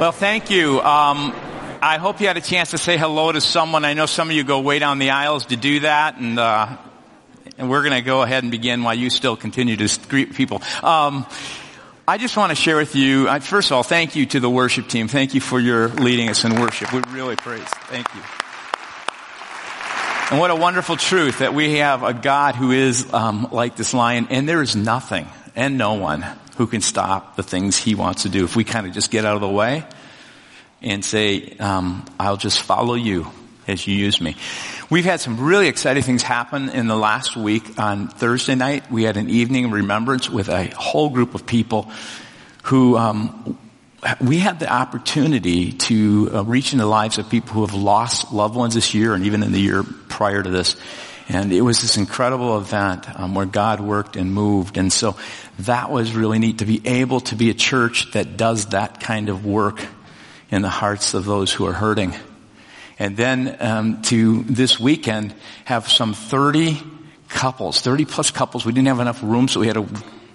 Well, thank you. Um, I hope you had a chance to say hello to someone. I know some of you go way down the aisles to do that, and uh, and we're going to go ahead and begin while you still continue to greet people. Um, I just want to share with you. I, first of all, thank you to the worship team. Thank you for your leading us in worship. We really praise. Thank you. And what a wonderful truth that we have a God who is um, like this lion, and there is nothing and no one who can stop the things he wants to do. If we kind of just get out of the way and say, um, I'll just follow you as you use me. We've had some really exciting things happen in the last week. On Thursday night, we had an evening remembrance with a whole group of people who um, we had the opportunity to uh, reach into the lives of people who have lost loved ones this year and even in the year prior to this. And it was this incredible event um, where God worked and moved. And so that was really neat to be able to be a church that does that kind of work in the hearts of those who are hurting. And then um, to this weekend have some 30 couples, 30 plus couples. We didn't have enough room, so we had to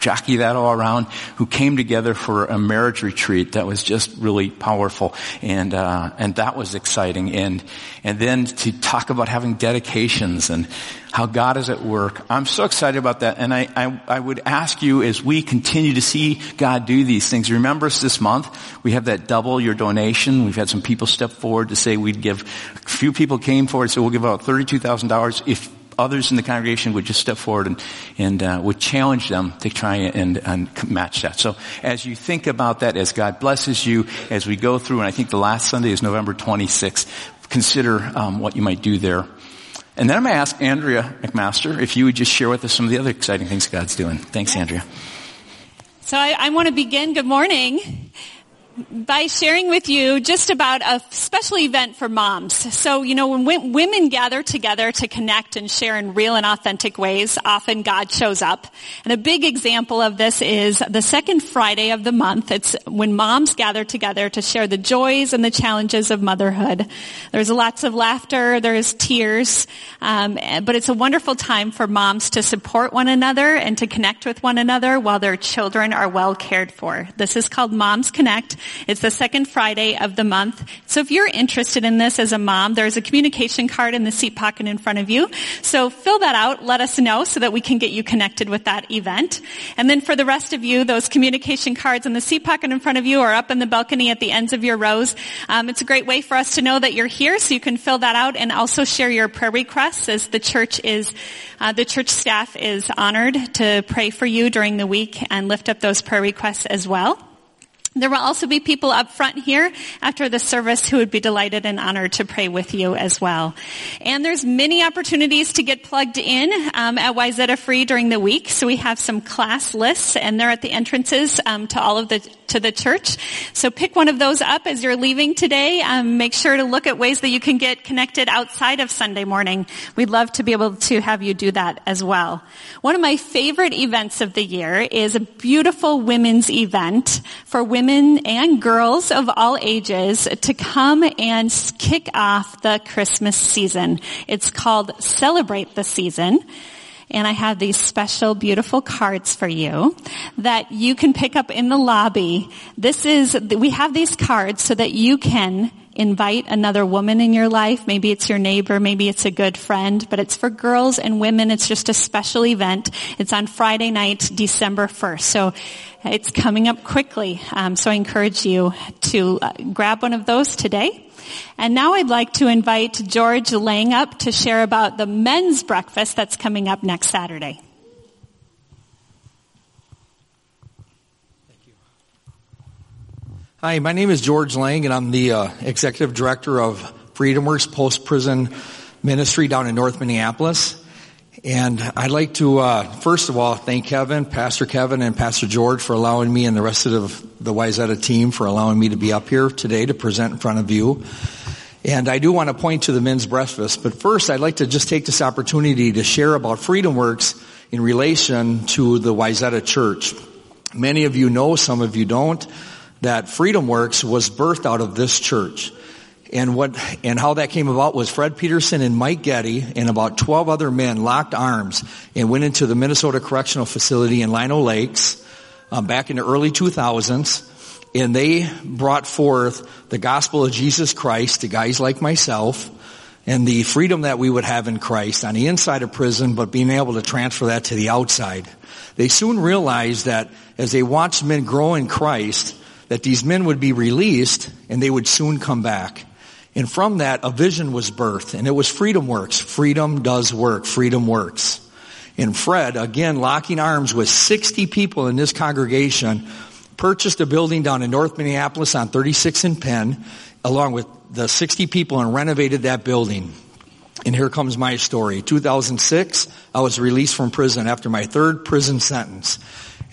jockey that all around, who came together for a marriage retreat that was just really powerful, and uh, and that was exciting. And and then to talk about having dedications and how God is at work. I'm so excited about that, and I I, I would ask you as we continue to see God do these things. Remember us this month. We have that double your donation. We've had some people step forward to say we'd give. A few people came forward, so we'll give out thirty-two thousand dollars if others in the congregation would just step forward and, and uh, would challenge them to try and, and match that. So as you think about that, as God blesses you, as we go through, and I think the last Sunday is November 26th, consider um, what you might do there. And then I'm going to ask Andrea McMaster if you would just share with us some of the other exciting things God's doing. Thanks, Andrea. So I, I want to begin. Good morning by sharing with you just about a special event for moms. So, you know, when women gather together to connect and share in real and authentic ways, often God shows up. And a big example of this is the second Friday of the month. It's when moms gather together to share the joys and the challenges of motherhood. There's lots of laughter, there's tears, um, but it's a wonderful time for moms to support one another and to connect with one another while their children are well cared for. This is called Moms Connect. It's the second Friday of the month. So if you're interested in this as a mom, there's a communication card in the seat pocket in front of you. So fill that out, let us know so that we can get you connected with that event. And then for the rest of you, those communication cards in the seat pocket in front of you or up in the balcony at the ends of your rows. Um, it's a great way for us to know that you're here so you can fill that out and also share your prayer requests as the church is, uh, the church staff is honored to pray for you during the week and lift up those prayer requests as well. There will also be people up front here after the service who would be delighted and honored to pray with you as well. And there's many opportunities to get plugged in um, at Wayzata Free during the week. So we have some class lists, and they're at the entrances um, to all of the to the church. So pick one of those up as you're leaving today. Um, make sure to look at ways that you can get connected outside of Sunday morning. We'd love to be able to have you do that as well. One of my favorite events of the year is a beautiful women's event for women women and girls of all ages to come and kick off the Christmas season. It's called Celebrate the Season. And I have these special beautiful cards for you that you can pick up in the lobby. This is, we have these cards so that you can invite another woman in your life. Maybe it's your neighbor, maybe it's a good friend, but it's for girls and women. It's just a special event. It's on Friday night, December 1st. So it's coming up quickly. Um, so I encourage you to uh, grab one of those today. And now I'd like to invite George Lang up to share about the men's breakfast that's coming up next Saturday. Thank you. Hi, my name is George Lang, and I'm the uh, executive director of Freedom Works Post Prison Ministry down in North Minneapolis. And I'd like to, uh, first of all, thank Kevin, Pastor Kevin, and Pastor George for allowing me and the rest of the Wayzata team for allowing me to be up here today to present in front of you. And I do want to point to the men's breakfast, but first I'd like to just take this opportunity to share about Freedom Works in relation to the Wayzata Church. Many of you know, some of you don't that Freedom Works was birthed out of this church. And what, and how that came about was Fred Peterson and Mike Getty and about 12 other men locked arms and went into the Minnesota Correctional Facility in Lino Lakes um, back in the early 2000s. and they brought forth the gospel of Jesus Christ to guys like myself and the freedom that we would have in Christ on the inside of prison, but being able to transfer that to the outside. They soon realized that as they watched men grow in Christ, that these men would be released and they would soon come back. And from that, a vision was birthed, and it was Freedom Works. Freedom does work. Freedom works. And Fred, again, locking arms with 60 people in this congregation, purchased a building down in North Minneapolis on 36 and Penn, along with the 60 people, and renovated that building. And here comes my story. 2006, I was released from prison after my third prison sentence.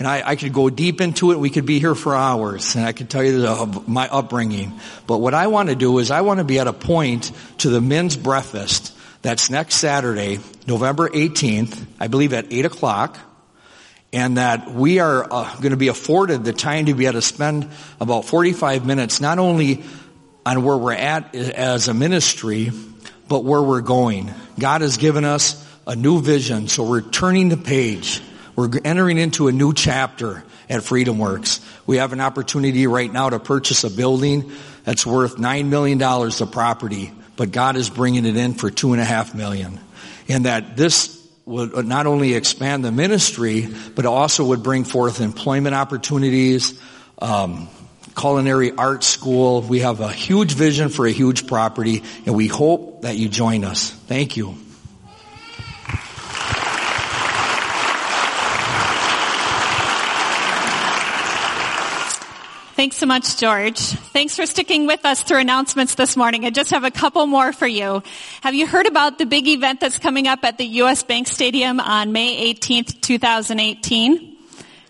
And I, I, could go deep into it. We could be here for hours, and I could tell you the, my upbringing. But what I want to do is I want to be at a point to the men's breakfast that's next Saturday, November 18th, I believe at 8 o'clock, and that we are uh, going to be afforded the time to be able to spend about 45 minutes not only on where we're at as a ministry, but where we're going. God has given us a new vision, so we're turning the page. We're entering into a new chapter at Freedom Works. We have an opportunity right now to purchase a building that's worth $9 million of property, but God is bringing it in for two and a half million. And that this would not only expand the ministry, but also would bring forth employment opportunities, um, culinary art school. We have a huge vision for a huge property, and we hope that you join us. Thank you. Thanks so much, George. Thanks for sticking with us through announcements this morning. I just have a couple more for you. Have you heard about the big event that's coming up at the U.S. Bank Stadium on May 18th, 2018?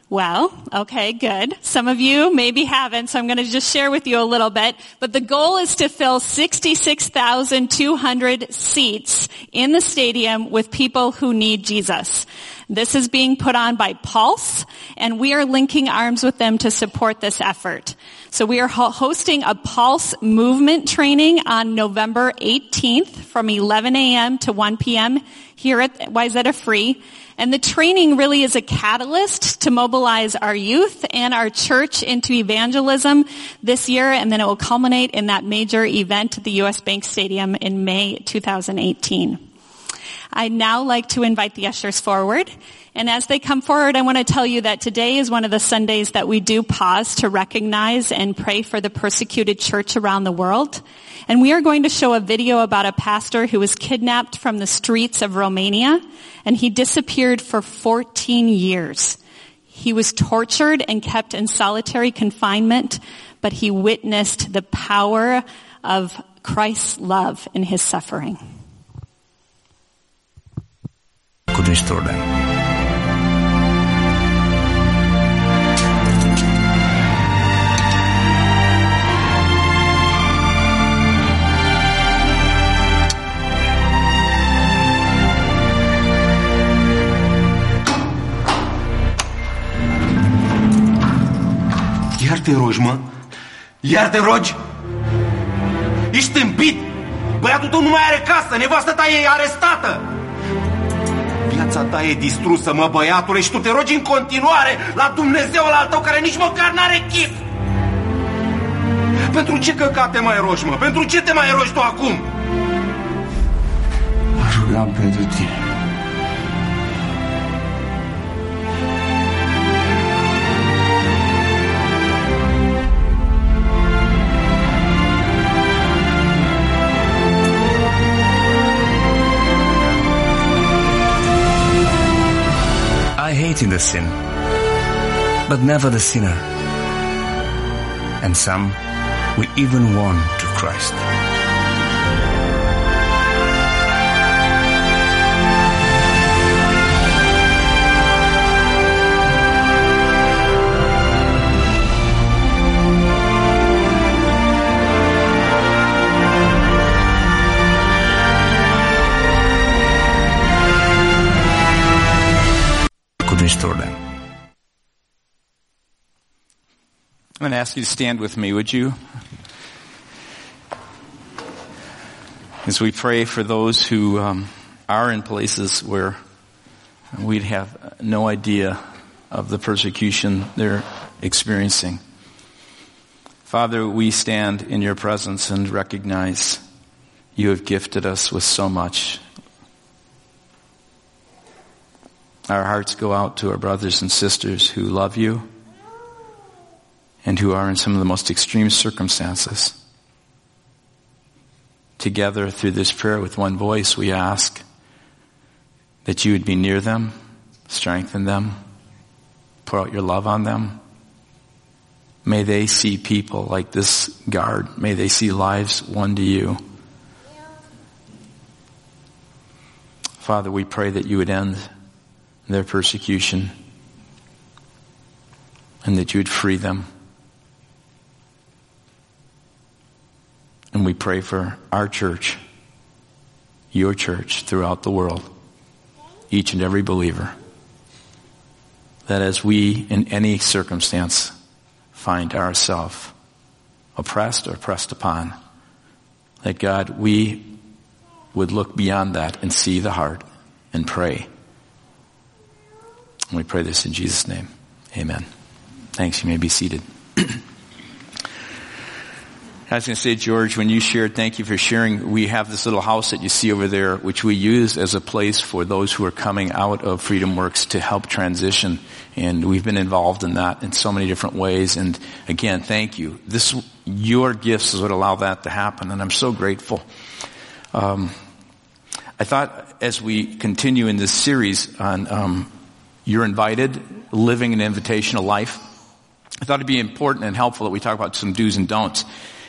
Well, okay, good. Some of you maybe haven't, so I'm going to just share with you a little bit. But the goal is to fill 66,200 seats in the stadium with people who need Jesus. This is being put on by Pulse, and we are linking arms with them to support this effort. So we are ho- hosting a Pulse movement training on November 18th from 11 a.m. to 1 p.m. here at Wayzata Free. And the training really is a catalyst to mobilize our youth and our church into evangelism this year, and then it will culminate in that major event at the U.S. Bank Stadium in May 2018. I'd now like to invite the ushers forward. And as they come forward, I want to tell you that today is one of the Sundays that we do pause to recognize and pray for the persecuted church around the world. And we are going to show a video about a pastor who was kidnapped from the streets of Romania and he disappeared for 14 years. He was tortured and kept in solitary confinement, but he witnessed the power of Christ's love in his suffering. Could restore them. Iar te rogi, mă? Iar te rogi? Ești împit? Băiatul tău nu mai are casă, nevastă ta e arestată. Viața ta e distrusă, mă, băiatule, și tu te rogi în continuare la Dumnezeu al tău care nici măcar n-are chip. Pentru ce căcate mai rogi, mă? Pentru ce te mai rogi tu acum? Mă rugam pentru tine. In the sin, but never the sinner. And some we even won to Christ. I'm going to ask you to stand with me, would you? As we pray for those who um, are in places where we'd have no idea of the persecution they're experiencing. Father, we stand in your presence and recognize you have gifted us with so much. Our hearts go out to our brothers and sisters who love you and who are in some of the most extreme circumstances. Together through this prayer with one voice, we ask that you would be near them, strengthen them, pour out your love on them. May they see people like this guard. May they see lives won to you. Father, we pray that you would end their persecution and that you would free them. And we pray for our church, your church throughout the world, each and every believer, that as we in any circumstance find ourselves oppressed or pressed upon, that God, we would look beyond that and see the heart and pray. And we pray this in Jesus' name. Amen. Thanks. You may be seated. I was going to say, George, when you shared, thank you for sharing. We have this little house that you see over there, which we use as a place for those who are coming out of Freedom Works to help transition. And we've been involved in that in so many different ways. And again, thank you. This, your gifts is what allow that to happen. And I'm so grateful. Um, I thought as we continue in this series on, um, you're invited, living an invitational life, I thought it'd be important and helpful that we talk about some do's and don'ts.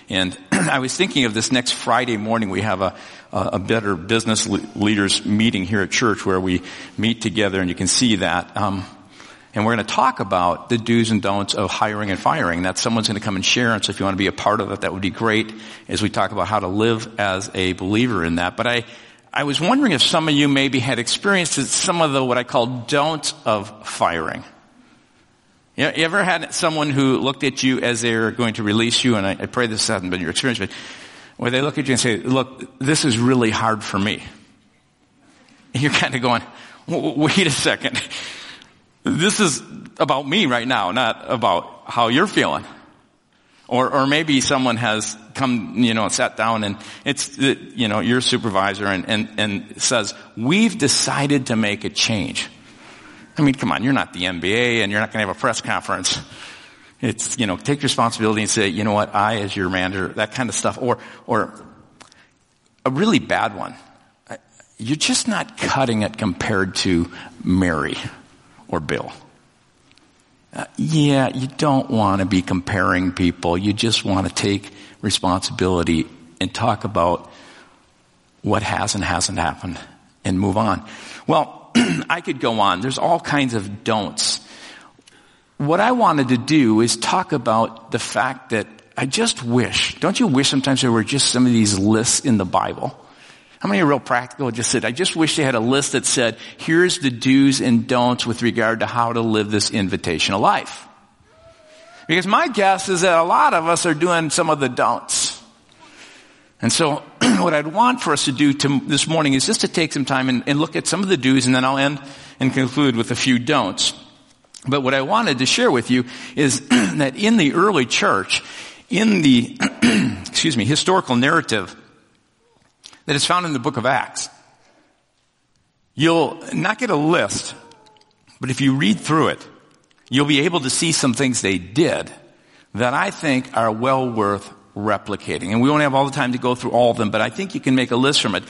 And I was thinking of this next Friday morning. We have a, a better business leaders meeting here at church where we meet together, and you can see that. Um, and we're going to talk about the do's and don'ts of hiring and firing. That someone's going to come and share. And so if you want to be a part of it, that would be great as we talk about how to live as a believer in that. But I, I was wondering if some of you maybe had experienced some of the what I call don'ts of firing. You, know, you ever had someone who looked at you as they're going to release you, and I, I pray this hasn't been your experience, but where they look at you and say, look, this is really hard for me. And you're kind of going, wait a second. This is about me right now, not about how you're feeling. Or, or maybe someone has come, you know, sat down and it's, you know, your supervisor and, and, and says, we've decided to make a change. I mean, come on, you're not the NBA and you're not going to have a press conference. It's, you know, take responsibility and say, you know what, I as your manager, that kind of stuff. Or, or a really bad one. You're just not cutting it compared to Mary or Bill. Uh, yeah, you don't want to be comparing people. You just want to take responsibility and talk about what has and hasn't happened and move on. Well, I could go on. There's all kinds of don'ts. What I wanted to do is talk about the fact that I just wish, don't you wish sometimes there were just some of these lists in the Bible? How many are real practical? Just said, I just wish they had a list that said, here's the do's and don'ts with regard to how to live this invitational life. Because my guess is that a lot of us are doing some of the don'ts. And so what I'd want for us to do to, this morning is just to take some time and, and look at some of the do's and then I'll end and conclude with a few don'ts. But what I wanted to share with you is that in the early church, in the, excuse me, historical narrative that is found in the book of Acts, you'll not get a list, but if you read through it, you'll be able to see some things they did that I think are well worth replicating. And we won't have all the time to go through all of them, but I think you can make a list from it.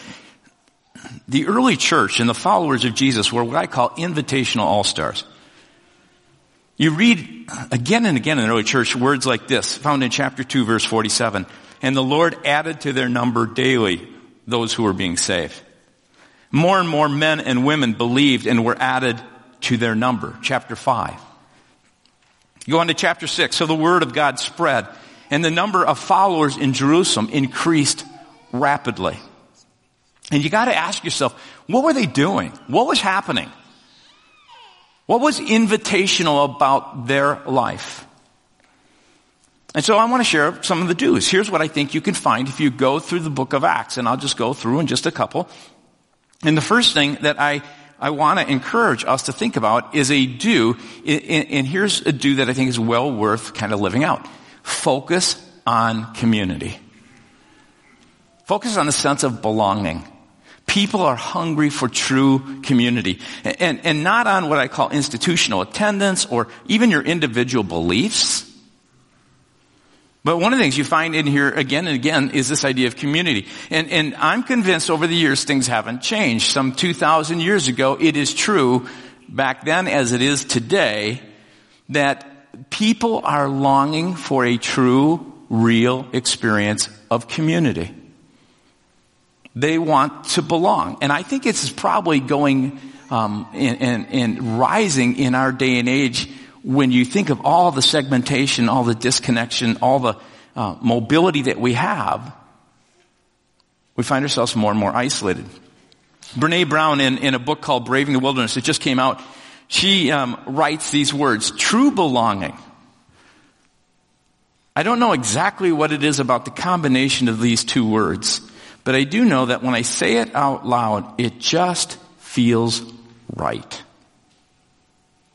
The early church and the followers of Jesus were what I call invitational all-stars. You read again and again in the early church words like this, found in chapter 2 verse 47. And the Lord added to their number daily those who were being saved. More and more men and women believed and were added to their number. Chapter 5. You go on to chapter 6. So the word of God spread and the number of followers in Jerusalem increased rapidly. And you gotta ask yourself, what were they doing? What was happening? What was invitational about their life? And so I want to share some of the do's. Here's what I think you can find if you go through the book of Acts, and I'll just go through in just a couple. And the first thing that I, I want to encourage us to think about is a do, and here's a do that I think is well worth kind of living out focus on community. Focus on the sense of belonging. People are hungry for true community. And, and not on what I call institutional attendance or even your individual beliefs. But one of the things you find in here again and again is this idea of community. And, and I'm convinced over the years things haven't changed. Some 2,000 years ago, it is true back then as it is today that people are longing for a true, real experience of community. They want to belong. And I think it's probably going um, and, and, and rising in our day and age when you think of all the segmentation, all the disconnection, all the uh, mobility that we have, we find ourselves more and more isolated. Brene Brown, in, in a book called Braving the Wilderness, it just came out, she um, writes these words, true belonging. I don't know exactly what it is about the combination of these two words, but I do know that when I say it out loud, it just feels right.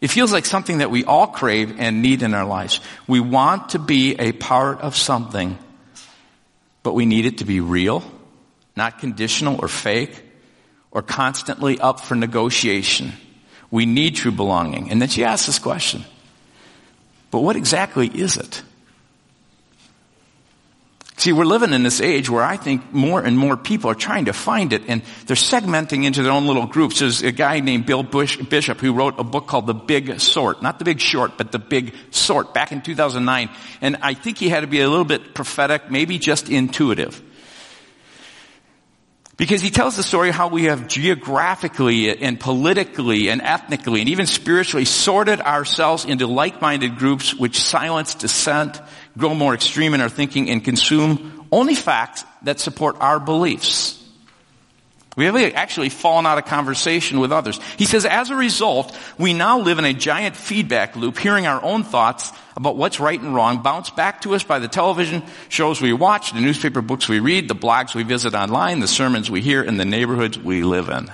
It feels like something that we all crave and need in our lives. We want to be a part of something, but we need it to be real, not conditional or fake, or constantly up for negotiation. We need true belonging. And then she asks this question. But what exactly is it? See, we're living in this age where I think more and more people are trying to find it and they're segmenting into their own little groups. There's a guy named Bill Bush, Bishop who wrote a book called The Big Sort. Not The Big Short, but The Big Sort back in 2009. And I think he had to be a little bit prophetic, maybe just intuitive. Because he tells the story how we have geographically and politically and ethnically and even spiritually sorted ourselves into like-minded groups which silence dissent, grow more extreme in our thinking, and consume only facts that support our beliefs. We have actually fallen out of conversation with others. He says, as a result, we now live in a giant feedback loop, hearing our own thoughts about what's right and wrong, bounced back to us by the television shows we watch, the newspaper books we read, the blogs we visit online, the sermons we hear, and the neighborhoods we live in.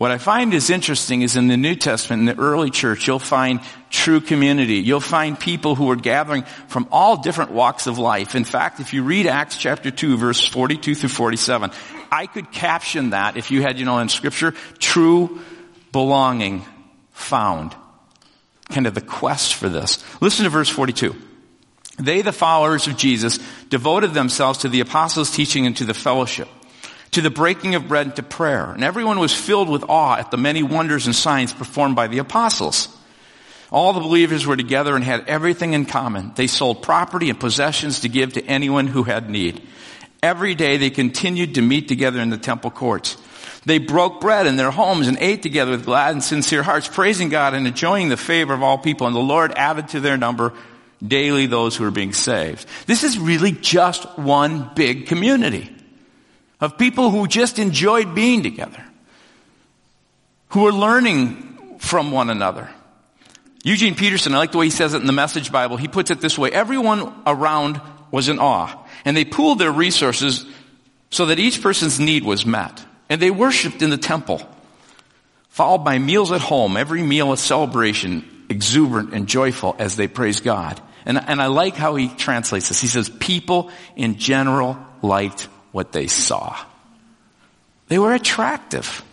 What I find is interesting is in the New Testament, in the early church, you'll find true community. You'll find people who are gathering from all different walks of life. In fact, if you read Acts chapter 2 verse 42 through 47, I could caption that if you had, you know, in scripture, true belonging found. Kind of the quest for this. Listen to verse 42. They, the followers of Jesus, devoted themselves to the apostles' teaching and to the fellowship to the breaking of bread to prayer. And everyone was filled with awe at the many wonders and signs performed by the apostles. All the believers were together and had everything in common. They sold property and possessions to give to anyone who had need. Every day they continued to meet together in the temple courts. They broke bread in their homes and ate together with glad and sincere hearts, praising God and enjoying the favor of all people. And the Lord added to their number daily those who were being saved. This is really just one big community of people who just enjoyed being together, who were learning from one another. Eugene Peterson, I like the way he says it in the Message Bible. He puts it this way. Everyone around was in awe, and they pooled their resources so that each person's need was met. And they worshiped in the temple, followed by meals at home, every meal a celebration, exuberant and joyful as they praise God. And, and I like how he translates this. He says, people in general liked what they saw. They were attractive.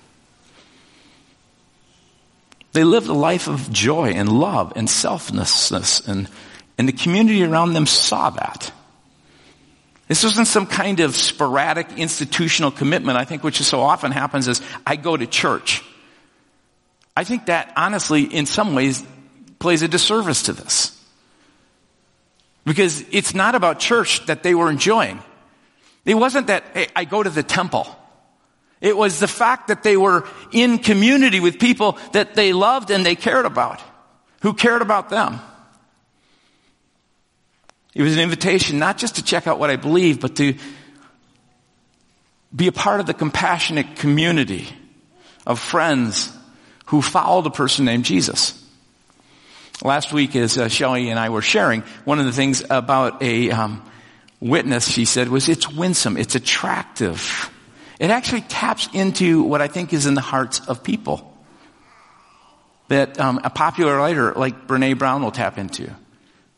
They lived a life of joy and love and selflessness and, and the community around them saw that. This wasn't some kind of sporadic institutional commitment, I think, which so often happens is I go to church. I think that honestly, in some ways, plays a disservice to this. Because it's not about church that they were enjoying. It wasn't that, hey, I go to the temple. It was the fact that they were in community with people that they loved and they cared about, who cared about them. It was an invitation not just to check out what I believe, but to be a part of the compassionate community of friends who followed a person named Jesus. Last week, as uh, Shelley and I were sharing, one of the things about a um, witness, she said, was it's winsome, it's attractive. It actually taps into what I think is in the hearts of people. That um, a popular writer like Brene Brown will tap into.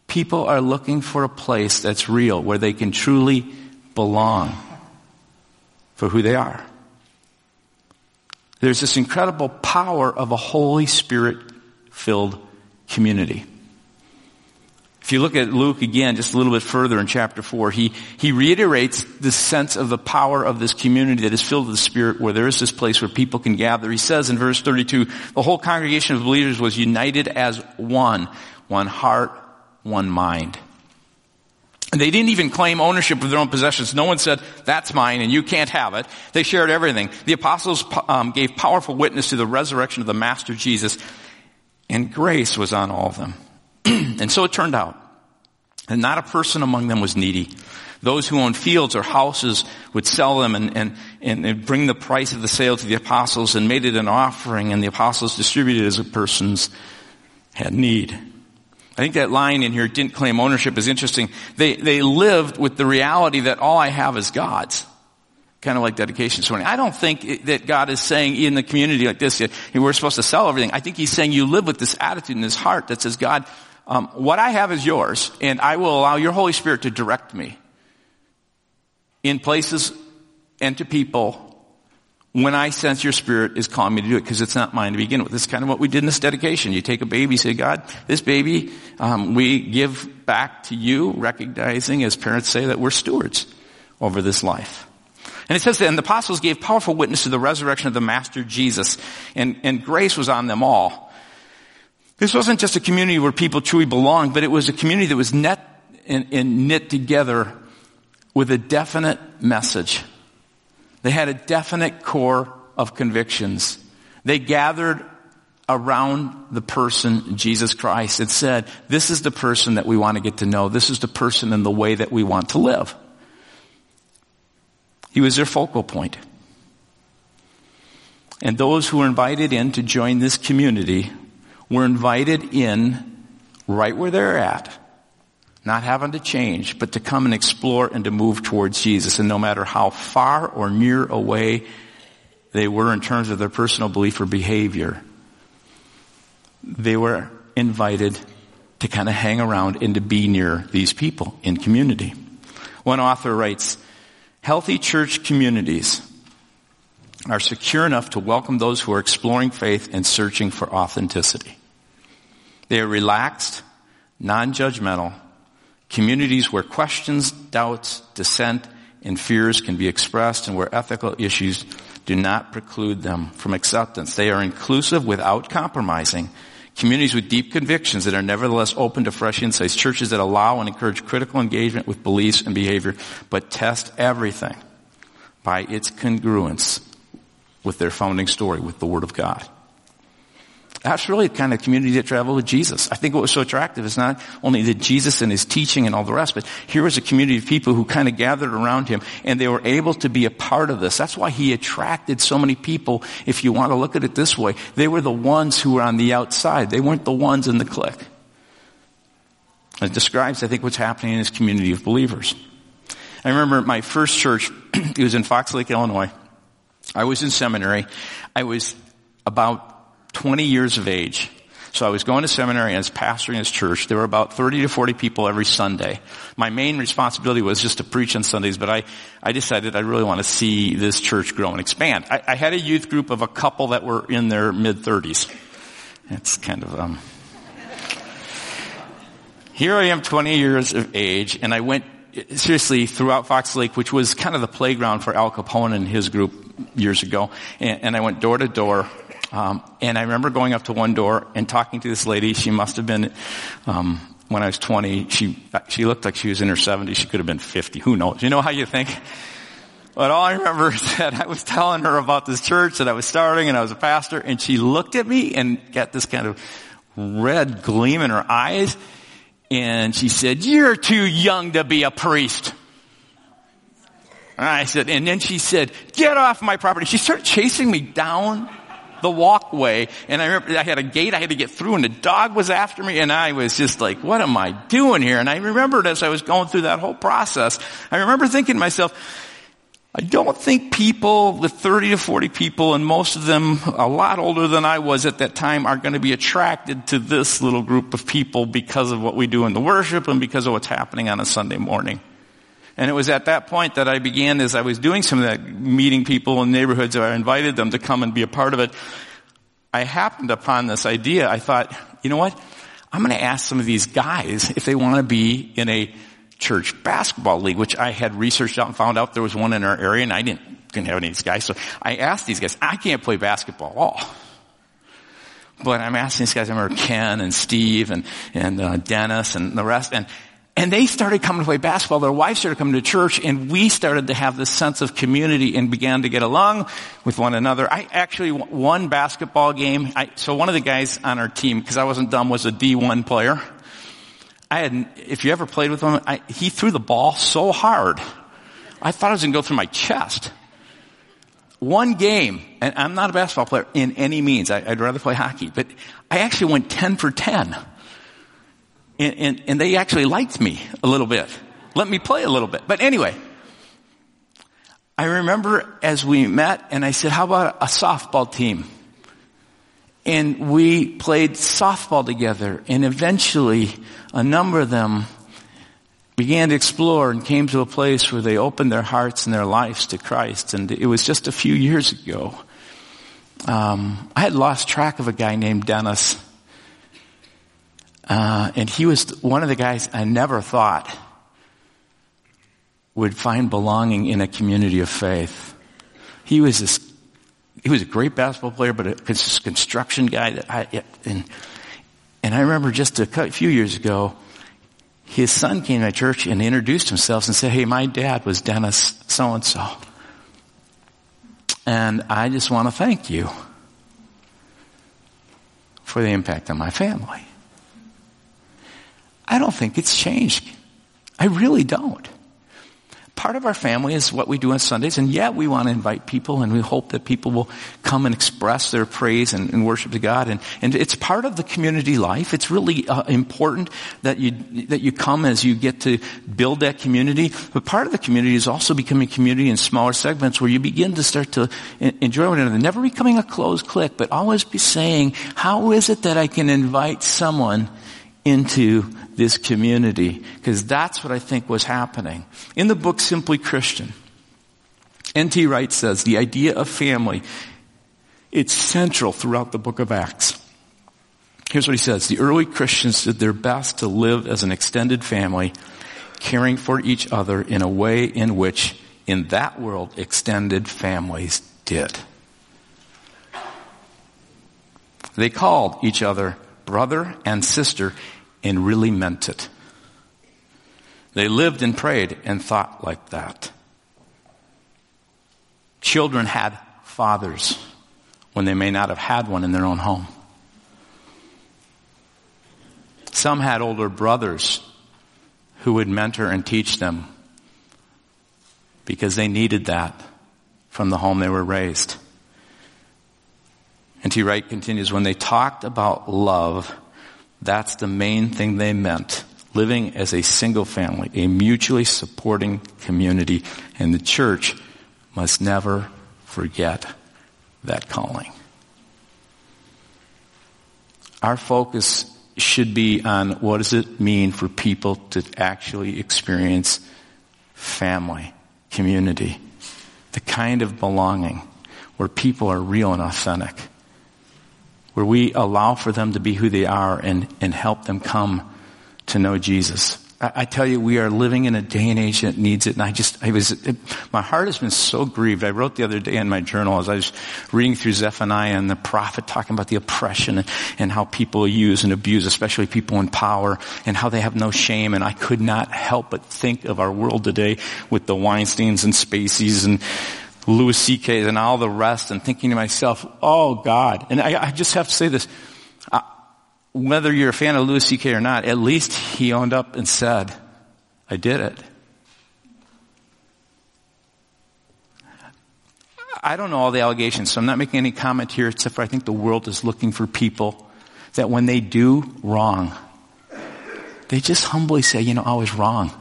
People are looking for a place that's real, where they can truly belong for who they are. There's this incredible power of a Holy Spirit filled community. If you look at Luke again, just a little bit further in chapter 4, he, he reiterates the sense of the power of this community that is filled with the Spirit, where there is this place where people can gather. He says in verse 32, the whole congregation of believers was united as one, one heart, one mind. And they didn't even claim ownership of their own possessions. No one said, that's mine and you can't have it. They shared everything. The apostles um, gave powerful witness to the resurrection of the Master Jesus, and grace was on all of them. and so it turned out. And not a person among them was needy. Those who owned fields or houses would sell them and, and, and, bring the price of the sale to the apostles and made it an offering and the apostles distributed as a person's had need. I think that line in here, didn't claim ownership, is interesting. They, they lived with the reality that all I have is God's. Kind of like dedication this. I don't think that God is saying in the community like this, we're supposed to sell everything. I think He's saying you live with this attitude in this heart that says, God, um, what I have is yours, and I will allow your Holy Spirit to direct me in places and to people when I sense your spirit is calling me to do it, because it's not mine to begin with. Is kind of what we did in this dedication. You take a baby, say, God, this baby, um, we give back to you, recognizing, as parents say, that we're stewards over this life. And it says that, and the apostles gave powerful witness to the resurrection of the Master Jesus, and, and grace was on them all. This wasn't just a community where people truly belonged, but it was a community that was net and, and knit together with a definite message. They had a definite core of convictions. They gathered around the person, Jesus Christ, and said, this is the person that we want to get to know. This is the person and the way that we want to live. He was their focal point. And those who were invited in to join this community were invited in right where they're at, not having to change, but to come and explore and to move towards Jesus. And no matter how far or near away they were in terms of their personal belief or behavior, they were invited to kind of hang around and to be near these people in community. One author writes, healthy church communities are secure enough to welcome those who are exploring faith and searching for authenticity. They are relaxed, non-judgmental, communities where questions, doubts, dissent, and fears can be expressed and where ethical issues do not preclude them from acceptance. They are inclusive without compromising. Communities with deep convictions that are nevertheless open to fresh insights. Churches that allow and encourage critical engagement with beliefs and behavior, but test everything by its congruence with their founding story, with the Word of God. That's really the kind of community that traveled with Jesus. I think what was so attractive is not only that Jesus and his teaching and all the rest, but here was a community of people who kind of gathered around him and they were able to be a part of this. That's why he attracted so many people. If you want to look at it this way, they were the ones who were on the outside. They weren't the ones in the clique. It describes, I think, what's happening in this community of believers. I remember my first church, it was in Fox Lake, Illinois. I was in seminary. I was about 20 years of age. So I was going to seminary and I was pastoring his church. There were about 30 to 40 people every Sunday. My main responsibility was just to preach on Sundays, but I, I decided I really want to see this church grow and expand. I, I had a youth group of a couple that were in their mid 30s. It's kind of, um, here I am 20 years of age and I went seriously throughout Fox Lake, which was kind of the playground for Al Capone and his group years ago. And, and I went door to door um, and I remember going up to one door and talking to this lady. She must have been, um, when I was 20, she, she looked like she was in her 70s. She could have been 50. Who knows? You know how you think? But all I remember is that I was telling her about this church that I was starting and I was a pastor and she looked at me and got this kind of red gleam in her eyes and she said, you're too young to be a priest. And I said, and then she said, get off my property. She started chasing me down the walkway. And I remember I had a gate I had to get through and the dog was after me and I was just like, what am I doing here? And I remembered as I was going through that whole process, I remember thinking to myself, I don't think people, the 30 to 40 people, and most of them a lot older than I was at that time, are going to be attracted to this little group of people because of what we do in the worship and because of what's happening on a Sunday morning. And it was at that point that I began, as I was doing some of that, meeting people in neighborhoods, I invited them to come and be a part of it. I happened upon this idea. I thought, you know what? I'm going to ask some of these guys if they want to be in a church basketball league, which I had researched out and found out there was one in our area and I didn't, didn't have any of these guys. So I asked these guys, I can't play basketball at all. But I'm asking these guys, I remember Ken and Steve and, and uh, Dennis and the rest, and, and they started coming to play basketball. Their wives started coming to church and we started to have this sense of community and began to get along with one another. I actually won basketball game. I, so one of the guys on our team, because I wasn't dumb, was a D1 player. I had, if you ever played with him, I, he threw the ball so hard. I thought it was going to go through my chest. One game, and I'm not a basketball player in any means. I, would rather play hockey, but I actually went 10 for 10. And, and, and they actually liked me a little bit. Let me play a little bit. But anyway, I remember as we met and I said, how about a softball team? And we played softball together and eventually a number of them began to explore and came to a place where they opened their hearts and their lives to Christ. And it was just a few years ago. Um, I had lost track of a guy named Dennis. Uh, and he was one of the guys I never thought would find belonging in a community of faith. He was this, he was a great basketball player, but a construction guy that I, and and I remember just a few years ago, his son came to church and introduced himself and said, hey, my dad was Dennis so-and-so. And I just want to thank you for the impact on my family. I don't think it's changed. I really don't part of our family is what we do on Sundays. And yeah, we want to invite people and we hope that people will come and express their praise and, and worship to God. And, and it's part of the community life. It's really uh, important that you, that you come as you get to build that community. But part of the community is also becoming community in smaller segments where you begin to start to enjoy one another. Never becoming a closed clique, but always be saying, how is it that I can invite someone into this community because that's what I think was happening. In the book Simply Christian, N.T. Wright says the idea of family, it's central throughout the book of Acts. Here's what he says. The early Christians did their best to live as an extended family, caring for each other in a way in which in that world extended families did. They called each other brother and sister and really meant it. They lived and prayed and thought like that. Children had fathers when they may not have had one in their own home. Some had older brothers who would mentor and teach them because they needed that from the home they were raised. N.T. Wright continues, when they talked about love, that's the main thing they meant. Living as a single family, a mutually supporting community, and the church must never forget that calling. Our focus should be on what does it mean for people to actually experience family, community, the kind of belonging where people are real and authentic where we allow for them to be who they are and, and help them come to know Jesus. I, I tell you, we are living in a day and age that needs it. And I just, I was, it, my heart has been so grieved. I wrote the other day in my journal as I was reading through Zephaniah and the prophet talking about the oppression and, and how people use and abuse, especially people in power and how they have no shame. And I could not help but think of our world today with the Weinsteins and Spaceys and Louis C.K. and all the rest and thinking to myself, oh God. And I, I just have to say this. Uh, whether you're a fan of Louis C.K. or not, at least he owned up and said, I did it. I don't know all the allegations, so I'm not making any comment here except for I think the world is looking for people that when they do wrong, they just humbly say, you know, I was wrong.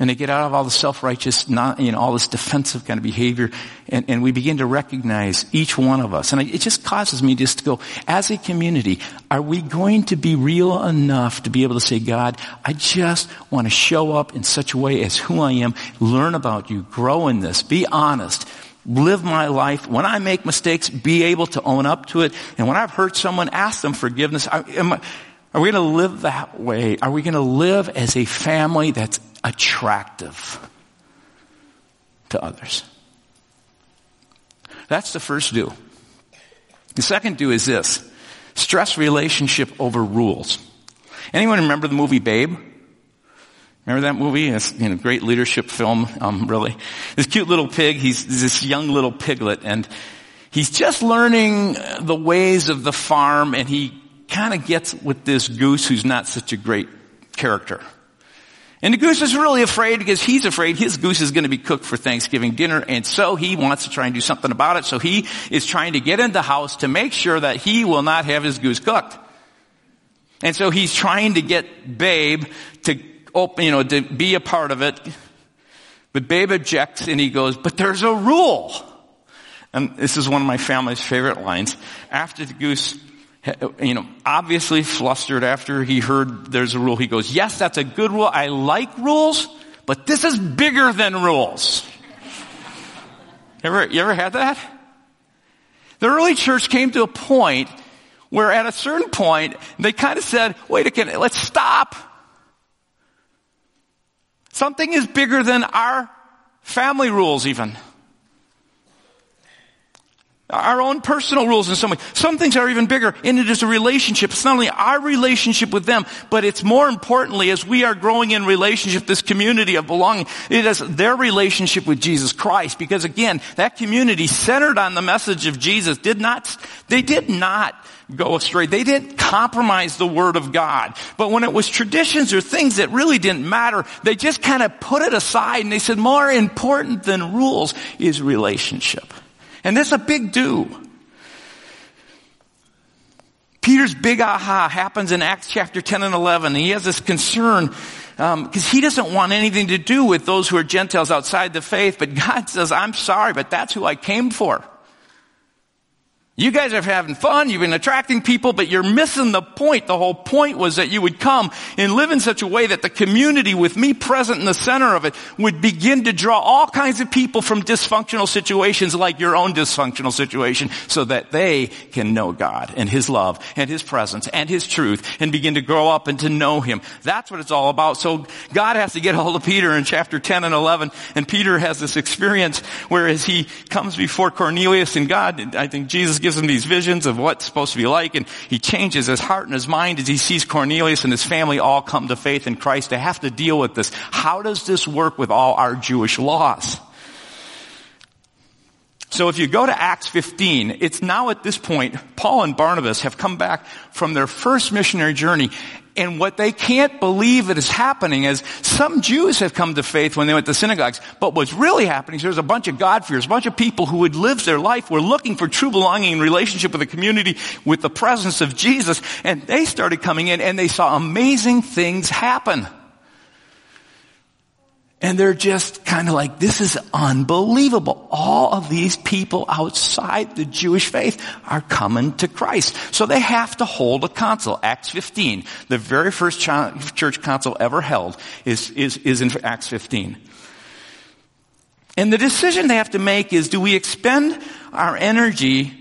And they get out of all the self-righteous, not, you know, all this defensive kind of behavior, and, and we begin to recognize each one of us. And it just causes me just to go, as a community, are we going to be real enough to be able to say, God, I just want to show up in such a way as who I am, learn about you, grow in this, be honest, live my life. When I make mistakes, be able to own up to it. And when I've hurt someone, ask them forgiveness. I, are we going to live that way? Are we going to live as a family that's attractive to others. That's the first do. The second do is this. Stress relationship over rules. Anyone remember the movie Babe? Remember that movie? It's you know, great leadership film, um, really. This cute little pig, he's this young little piglet and he's just learning the ways of the farm and he kind of gets with this goose who's not such a great character. And the goose is really afraid because he's afraid his goose is going to be cooked for Thanksgiving dinner and so he wants to try and do something about it. So he is trying to get in the house to make sure that he will not have his goose cooked. And so he's trying to get Babe to open, you know, to be a part of it. But Babe objects and he goes, but there's a rule. And this is one of my family's favorite lines. After the goose you know, obviously flustered after he heard there's a rule. He goes, yes, that's a good rule. I like rules, but this is bigger than rules. ever, you ever had that? The early church came to a point where at a certain point, they kind of said, wait a minute, let's stop. Something is bigger than our family rules even. Our own personal rules in some way. Some things are even bigger, and it is a relationship. It's not only our relationship with them, but it's more importantly, as we are growing in relationship, this community of belonging, it is their relationship with Jesus Christ. Because again, that community centered on the message of Jesus did not, they did not go astray. They didn't compromise the Word of God. But when it was traditions or things that really didn't matter, they just kind of put it aside and they said, more important than rules is relationship. And that's a big do. Peter's big aha happens in Acts chapter 10 and 11. And he has this concern because um, he doesn't want anything to do with those who are Gentiles outside the faith. But God says, I'm sorry, but that's who I came for. You guys are having fun, you've been attracting people, but you're missing the point. The whole point was that you would come and live in such a way that the community with me present in the center of it would begin to draw all kinds of people from dysfunctional situations like your own dysfunctional situation so that they can know God and His love and His presence and His truth and begin to grow up and to know Him. That's what it's all about. So God has to get hold of Peter in chapter 10 and 11 and Peter has this experience where as he comes before Cornelius and God, I think Jesus gives gives him these visions of what's supposed to be like and he changes his heart and his mind as he sees Cornelius and his family all come to faith in Christ. They have to deal with this. How does this work with all our Jewish laws? So if you go to Acts 15, it's now at this point, Paul and Barnabas have come back from their first missionary journey and what they can't believe that is happening is some Jews have come to faith when they went to synagogues. But what's really happening is there's a bunch of God-fearers, a bunch of people who had lived their life, were looking for true belonging and relationship with the community, with the presence of Jesus. And they started coming in and they saw amazing things happen. And they're just kind of like, this is unbelievable. All of these people outside the Jewish faith are coming to Christ. So they have to hold a council. Acts 15, the very first church council ever held is, is, is in Acts 15. And the decision they have to make is, do we expend our energy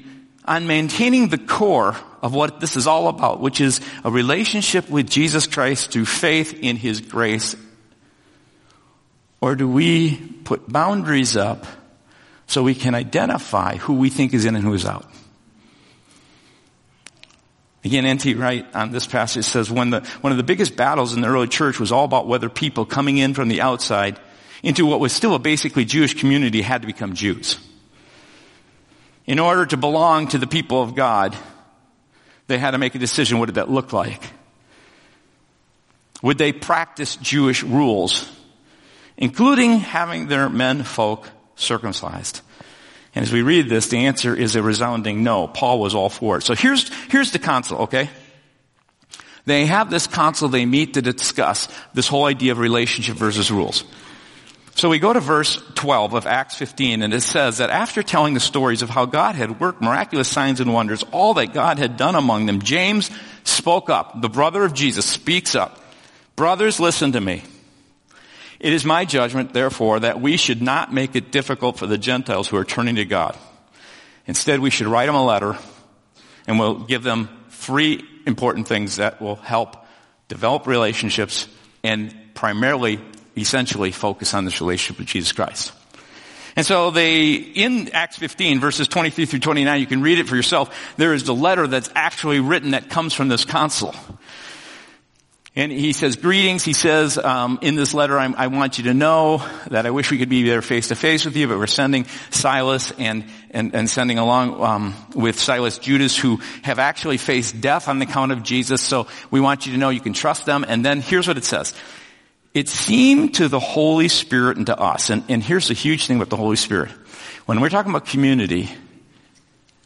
on maintaining the core of what this is all about, which is a relationship with Jesus Christ through faith in His grace or do we put boundaries up so we can identify who we think is in and who is out? Again, N.T. Wright on this passage says when the, one of the biggest battles in the early church was all about whether people coming in from the outside into what was still a basically Jewish community had to become Jews. In order to belong to the people of God, they had to make a decision what did that look like? Would they practice Jewish rules including having their men folk circumcised. And as we read this, the answer is a resounding no. Paul was all for it. So here's, here's the council, okay? They have this council, they meet to discuss this whole idea of relationship versus rules. So we go to verse 12 of Acts 15 and it says that after telling the stories of how God had worked miraculous signs and wonders, all that God had done among them, James spoke up. The brother of Jesus speaks up. Brothers, listen to me. It is my judgment, therefore, that we should not make it difficult for the Gentiles who are turning to God. Instead, we should write them a letter and we'll give them three important things that will help develop relationships and primarily, essentially focus on this relationship with Jesus Christ. And so they, in Acts 15 verses 23 through 29, you can read it for yourself, there is the letter that's actually written that comes from this council. And he says, greetings. He says, um, in this letter, I'm, i want you to know that I wish we could be there face to face with you, but we're sending Silas and, and, and sending along um, with Silas Judas who have actually faced death on the account of Jesus. So we want you to know you can trust them. And then here's what it says. It seemed to the Holy Spirit and to us, and, and here's the huge thing with the Holy Spirit. When we're talking about community,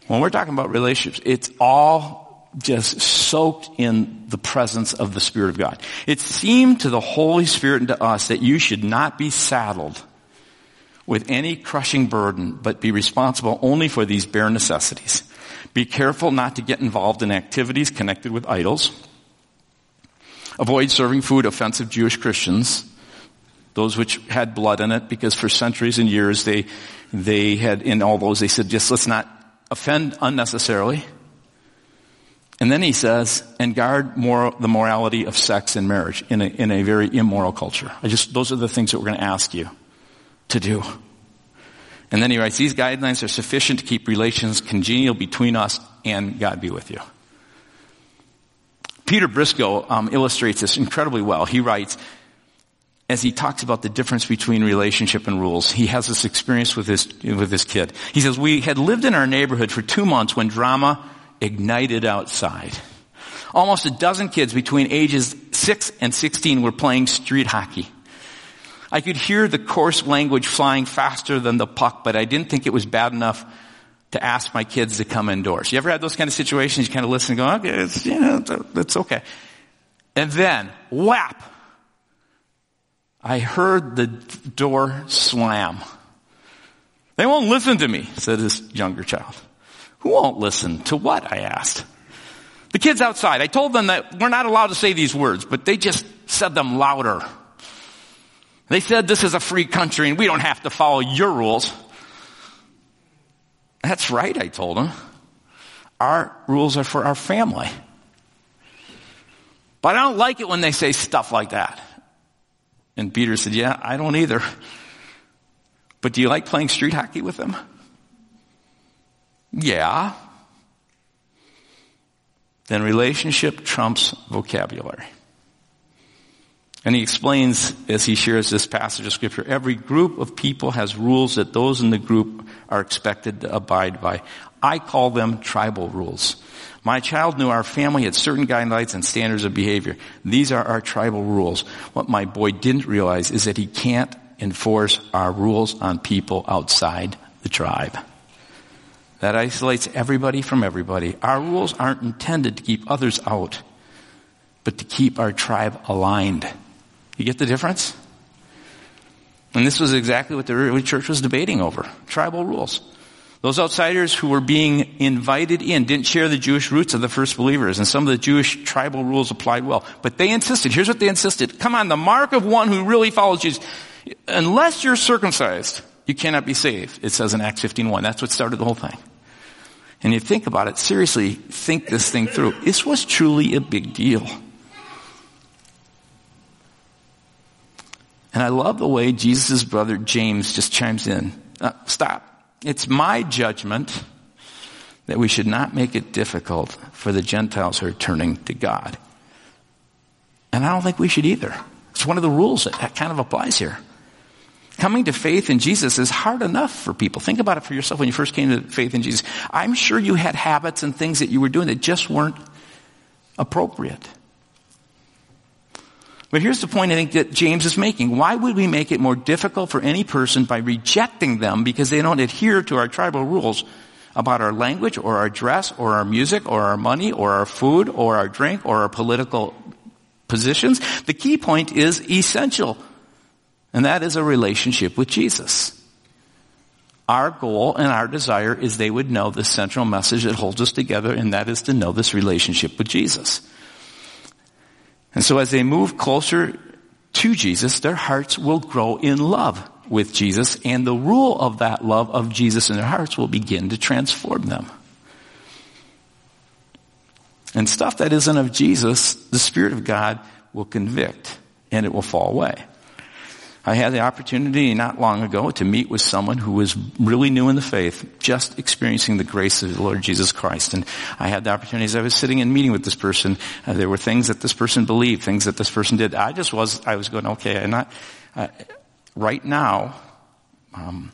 when we're talking about relationships, it's all just soaked in the presence of the Spirit of God. It seemed to the Holy Spirit and to us that you should not be saddled with any crushing burden, but be responsible only for these bare necessities. Be careful not to get involved in activities connected with idols. Avoid serving food offensive Jewish Christians, those which had blood in it, because for centuries and years they, they had, in all those, they said, just let's not offend unnecessarily. And then he says, and guard more, the morality of sex and marriage in a, in a very immoral culture. I just, those are the things that we're going to ask you to do. And then he writes, these guidelines are sufficient to keep relations congenial between us and God be with you. Peter Briscoe um, illustrates this incredibly well. He writes, as he talks about the difference between relationship and rules, he has this experience with this, with this kid. He says, we had lived in our neighborhood for two months when drama ignited outside. Almost a dozen kids between ages 6 and 16 were playing street hockey. I could hear the coarse language flying faster than the puck, but I didn't think it was bad enough to ask my kids to come indoors. You ever had those kind of situations? You kind of listen and go, okay, it's, you know, it's okay. And then, whap! I heard the door slam. They won't listen to me, said this younger child. Who won't listen to what? I asked. The kids outside. I told them that we're not allowed to say these words, but they just said them louder. They said this is a free country and we don't have to follow your rules. That's right, I told them. Our rules are for our family. But I don't like it when they say stuff like that. And Peter said, yeah, I don't either. But do you like playing street hockey with them? Yeah. Then relationship trumps vocabulary. And he explains as he shares this passage of scripture, every group of people has rules that those in the group are expected to abide by. I call them tribal rules. My child knew our family had certain guidelines and standards of behavior. These are our tribal rules. What my boy didn't realize is that he can't enforce our rules on people outside the tribe. That isolates everybody from everybody. Our rules aren't intended to keep others out, but to keep our tribe aligned. You get the difference? And this was exactly what the early church was debating over. Tribal rules. Those outsiders who were being invited in didn't share the Jewish roots of the first believers, and some of the Jewish tribal rules applied well. But they insisted, here's what they insisted, come on, the mark of one who really follows Jesus, unless you're circumcised, you cannot be saved, it says in Acts 15.1. That's what started the whole thing and you think about it, seriously think this thing through. This was truly a big deal. And I love the way Jesus' brother James just chimes in. Uh, stop. It's my judgment that we should not make it difficult for the Gentiles who are turning to God. And I don't think we should either. It's one of the rules that, that kind of applies here. Coming to faith in Jesus is hard enough for people. Think about it for yourself when you first came to faith in Jesus. I'm sure you had habits and things that you were doing that just weren't appropriate. But here's the point I think that James is making. Why would we make it more difficult for any person by rejecting them because they don't adhere to our tribal rules about our language or our dress or our music or our money or our food or our drink or our political positions? The key point is essential And that is a relationship with Jesus. Our goal and our desire is they would know the central message that holds us together, and that is to know this relationship with Jesus. And so as they move closer to Jesus, their hearts will grow in love with Jesus, and the rule of that love of Jesus in their hearts will begin to transform them. And stuff that isn't of Jesus, the Spirit of God will convict, and it will fall away. I had the opportunity not long ago to meet with someone who was really new in the faith, just experiencing the grace of the Lord Jesus Christ. And I had the opportunity as I was sitting and meeting with this person, uh, there were things that this person believed, things that this person did. I just was, I was going, okay, and uh, right now, um,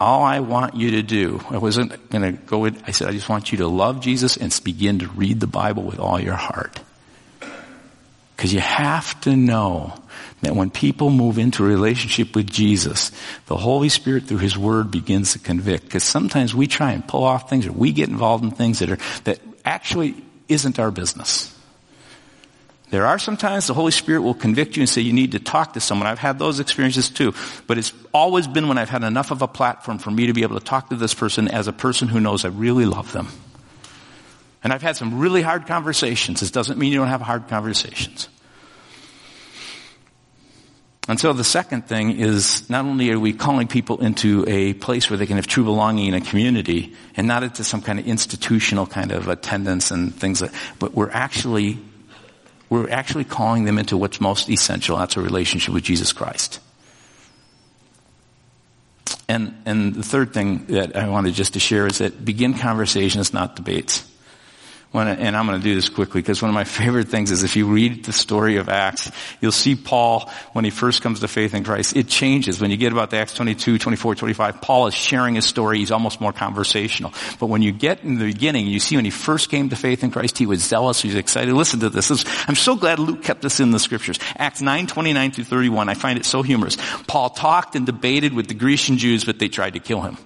all I want you to do, I wasn't going to go in, I said, I just want you to love Jesus and begin to read the Bible with all your heart. Because you have to know that when people move into a relationship with Jesus, the Holy Spirit through His Word begins to convict. Because sometimes we try and pull off things or we get involved in things that are, that actually isn't our business. There are sometimes the Holy Spirit will convict you and say you need to talk to someone. I've had those experiences too. But it's always been when I've had enough of a platform for me to be able to talk to this person as a person who knows I really love them. And I've had some really hard conversations. This doesn't mean you don't have hard conversations. And so the second thing is not only are we calling people into a place where they can have true belonging in a community and not into some kind of institutional kind of attendance and things like, but we're actually, we're actually calling them into what's most essential. That's a relationship with Jesus Christ. And, and the third thing that I wanted just to share is that begin conversations, not debates. When, and I'm going to do this quickly because one of my favorite things is if you read the story of Acts, you'll see Paul when he first comes to faith in Christ. It changes. When you get about the Acts 22, 24, 25, Paul is sharing his story. He's almost more conversational. But when you get in the beginning, you see when he first came to faith in Christ, he was zealous. He was excited. Listen to this. this I'm so glad Luke kept this in the scriptures. Acts 9, 29 through 31. I find it so humorous. Paul talked and debated with the Grecian Jews, but they tried to kill him.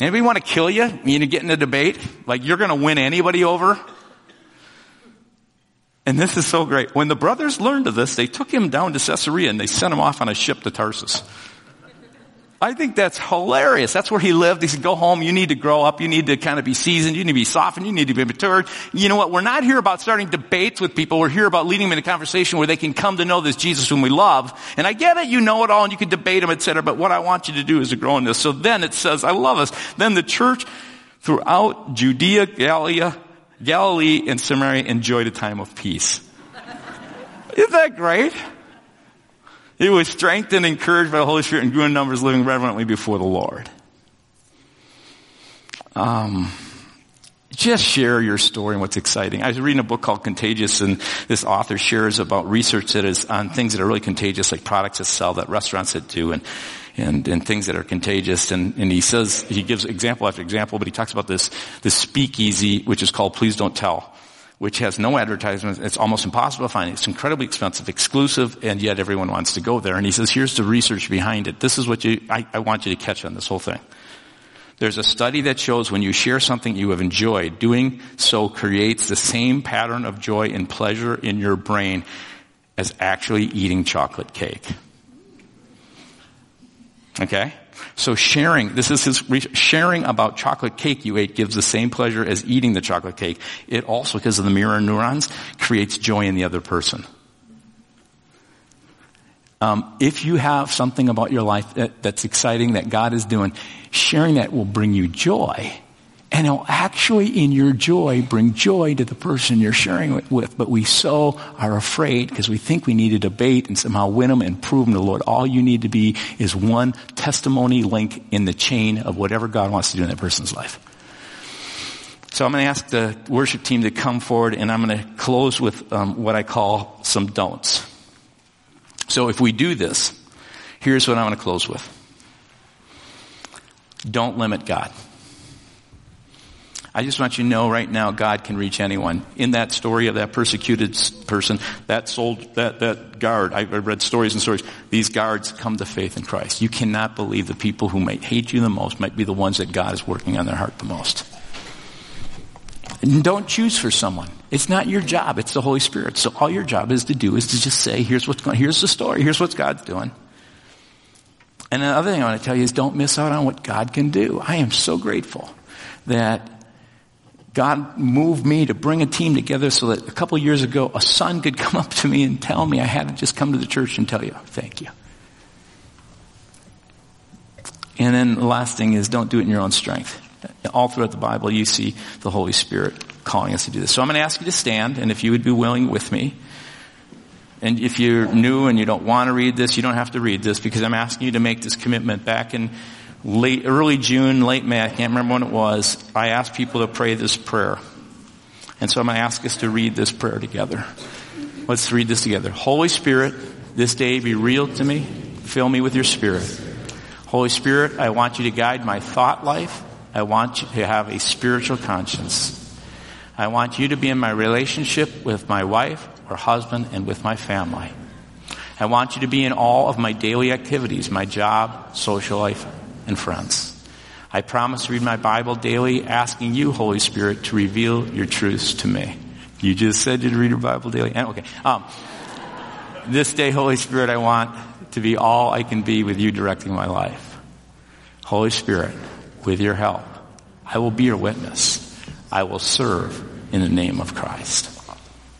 Anybody want to kill you? You to get in a debate? Like you're going to win anybody over? And this is so great. When the brothers learned of this, they took him down to Caesarea and they sent him off on a ship to Tarsus. I think that's hilarious. That's where he lived. He said, go home. You need to grow up. You need to kind of be seasoned. You need to be softened. You need to be matured. You know what? We're not here about starting debates with people. We're here about leading them in a conversation where they can come to know this Jesus whom we love. And I get it. You know it all and you can debate him, etc. But what I want you to do is to grow in this. So then it says, I love us. Then the church throughout Judea, Galilee, Galilee and Samaria enjoyed a time of peace. Isn't that great? He was strengthened, and encouraged by the Holy Spirit, and grew in numbers, living reverently before the Lord. Um, just share your story and what's exciting. I was reading a book called Contagious, and this author shares about research that is on things that are really contagious, like products that sell that restaurants that do, and and, and things that are contagious. And, and he says he gives example after example, but he talks about this this speakeasy, which is called Please Don't Tell which has no advertisements. It's almost impossible to find. It's incredibly expensive, exclusive, and yet everyone wants to go there. And he says, here's the research behind it. This is what you, I, I want you to catch on this whole thing. There's a study that shows when you share something you have enjoyed, doing so creates the same pattern of joy and pleasure in your brain as actually eating chocolate cake. Okay? So sharing, this is his, sharing about chocolate cake you ate gives the same pleasure as eating the chocolate cake. It also, because of the mirror neurons, creates joy in the other person. Um, if you have something about your life that, that's exciting that God is doing, sharing that will bring you joy. And it'll actually, in your joy, bring joy to the person you're sharing it with. But we so are afraid because we think we need to debate and somehow win them and prove them to the Lord. All you need to be is one testimony link in the chain of whatever God wants to do in that person's life. So I'm going to ask the worship team to come forward and I'm going to close with um, what I call some don'ts. So if we do this, here's what I'm going to close with. Don't limit God. I just want you to know right now God can reach anyone. In that story of that persecuted person, that sold, that, that guard, I've read stories and stories. These guards come to faith in Christ. You cannot believe the people who might hate you the most might be the ones that God is working on their heart the most. And don't choose for someone. It's not your job. It's the Holy Spirit. So all your job is to do is to just say, here's what's going, here's the story. Here's what God's doing. And the other thing I want to tell you is don't miss out on what God can do. I am so grateful that God moved me to bring a team together so that a couple years ago a son could come up to me and tell me I had to just come to the church and tell you, thank you. And then the last thing is don't do it in your own strength. All throughout the Bible you see the Holy Spirit calling us to do this. So I'm going to ask you to stand and if you would be willing with me. And if you're new and you don't want to read this, you don't have to read this because I'm asking you to make this commitment back in late, early June, late May, I can't remember when it was, I asked people to pray this prayer. And so I'm going to ask us to read this prayer together. Let's read this together. Holy Spirit, this day be real to me. Fill me with your spirit. Holy Spirit, I want you to guide my thought life. I want you to have a spiritual conscience. I want you to be in my relationship with my wife or husband and with my family. I want you to be in all of my daily activities, my job, social life, and friends. I promise to read my Bible daily, asking you, Holy Spirit, to reveal your truths to me. You just said you'd read your Bible daily. Okay. Um, this day, Holy Spirit, I want to be all I can be with you directing my life. Holy Spirit, with your help, I will be your witness. I will serve in the name of Christ.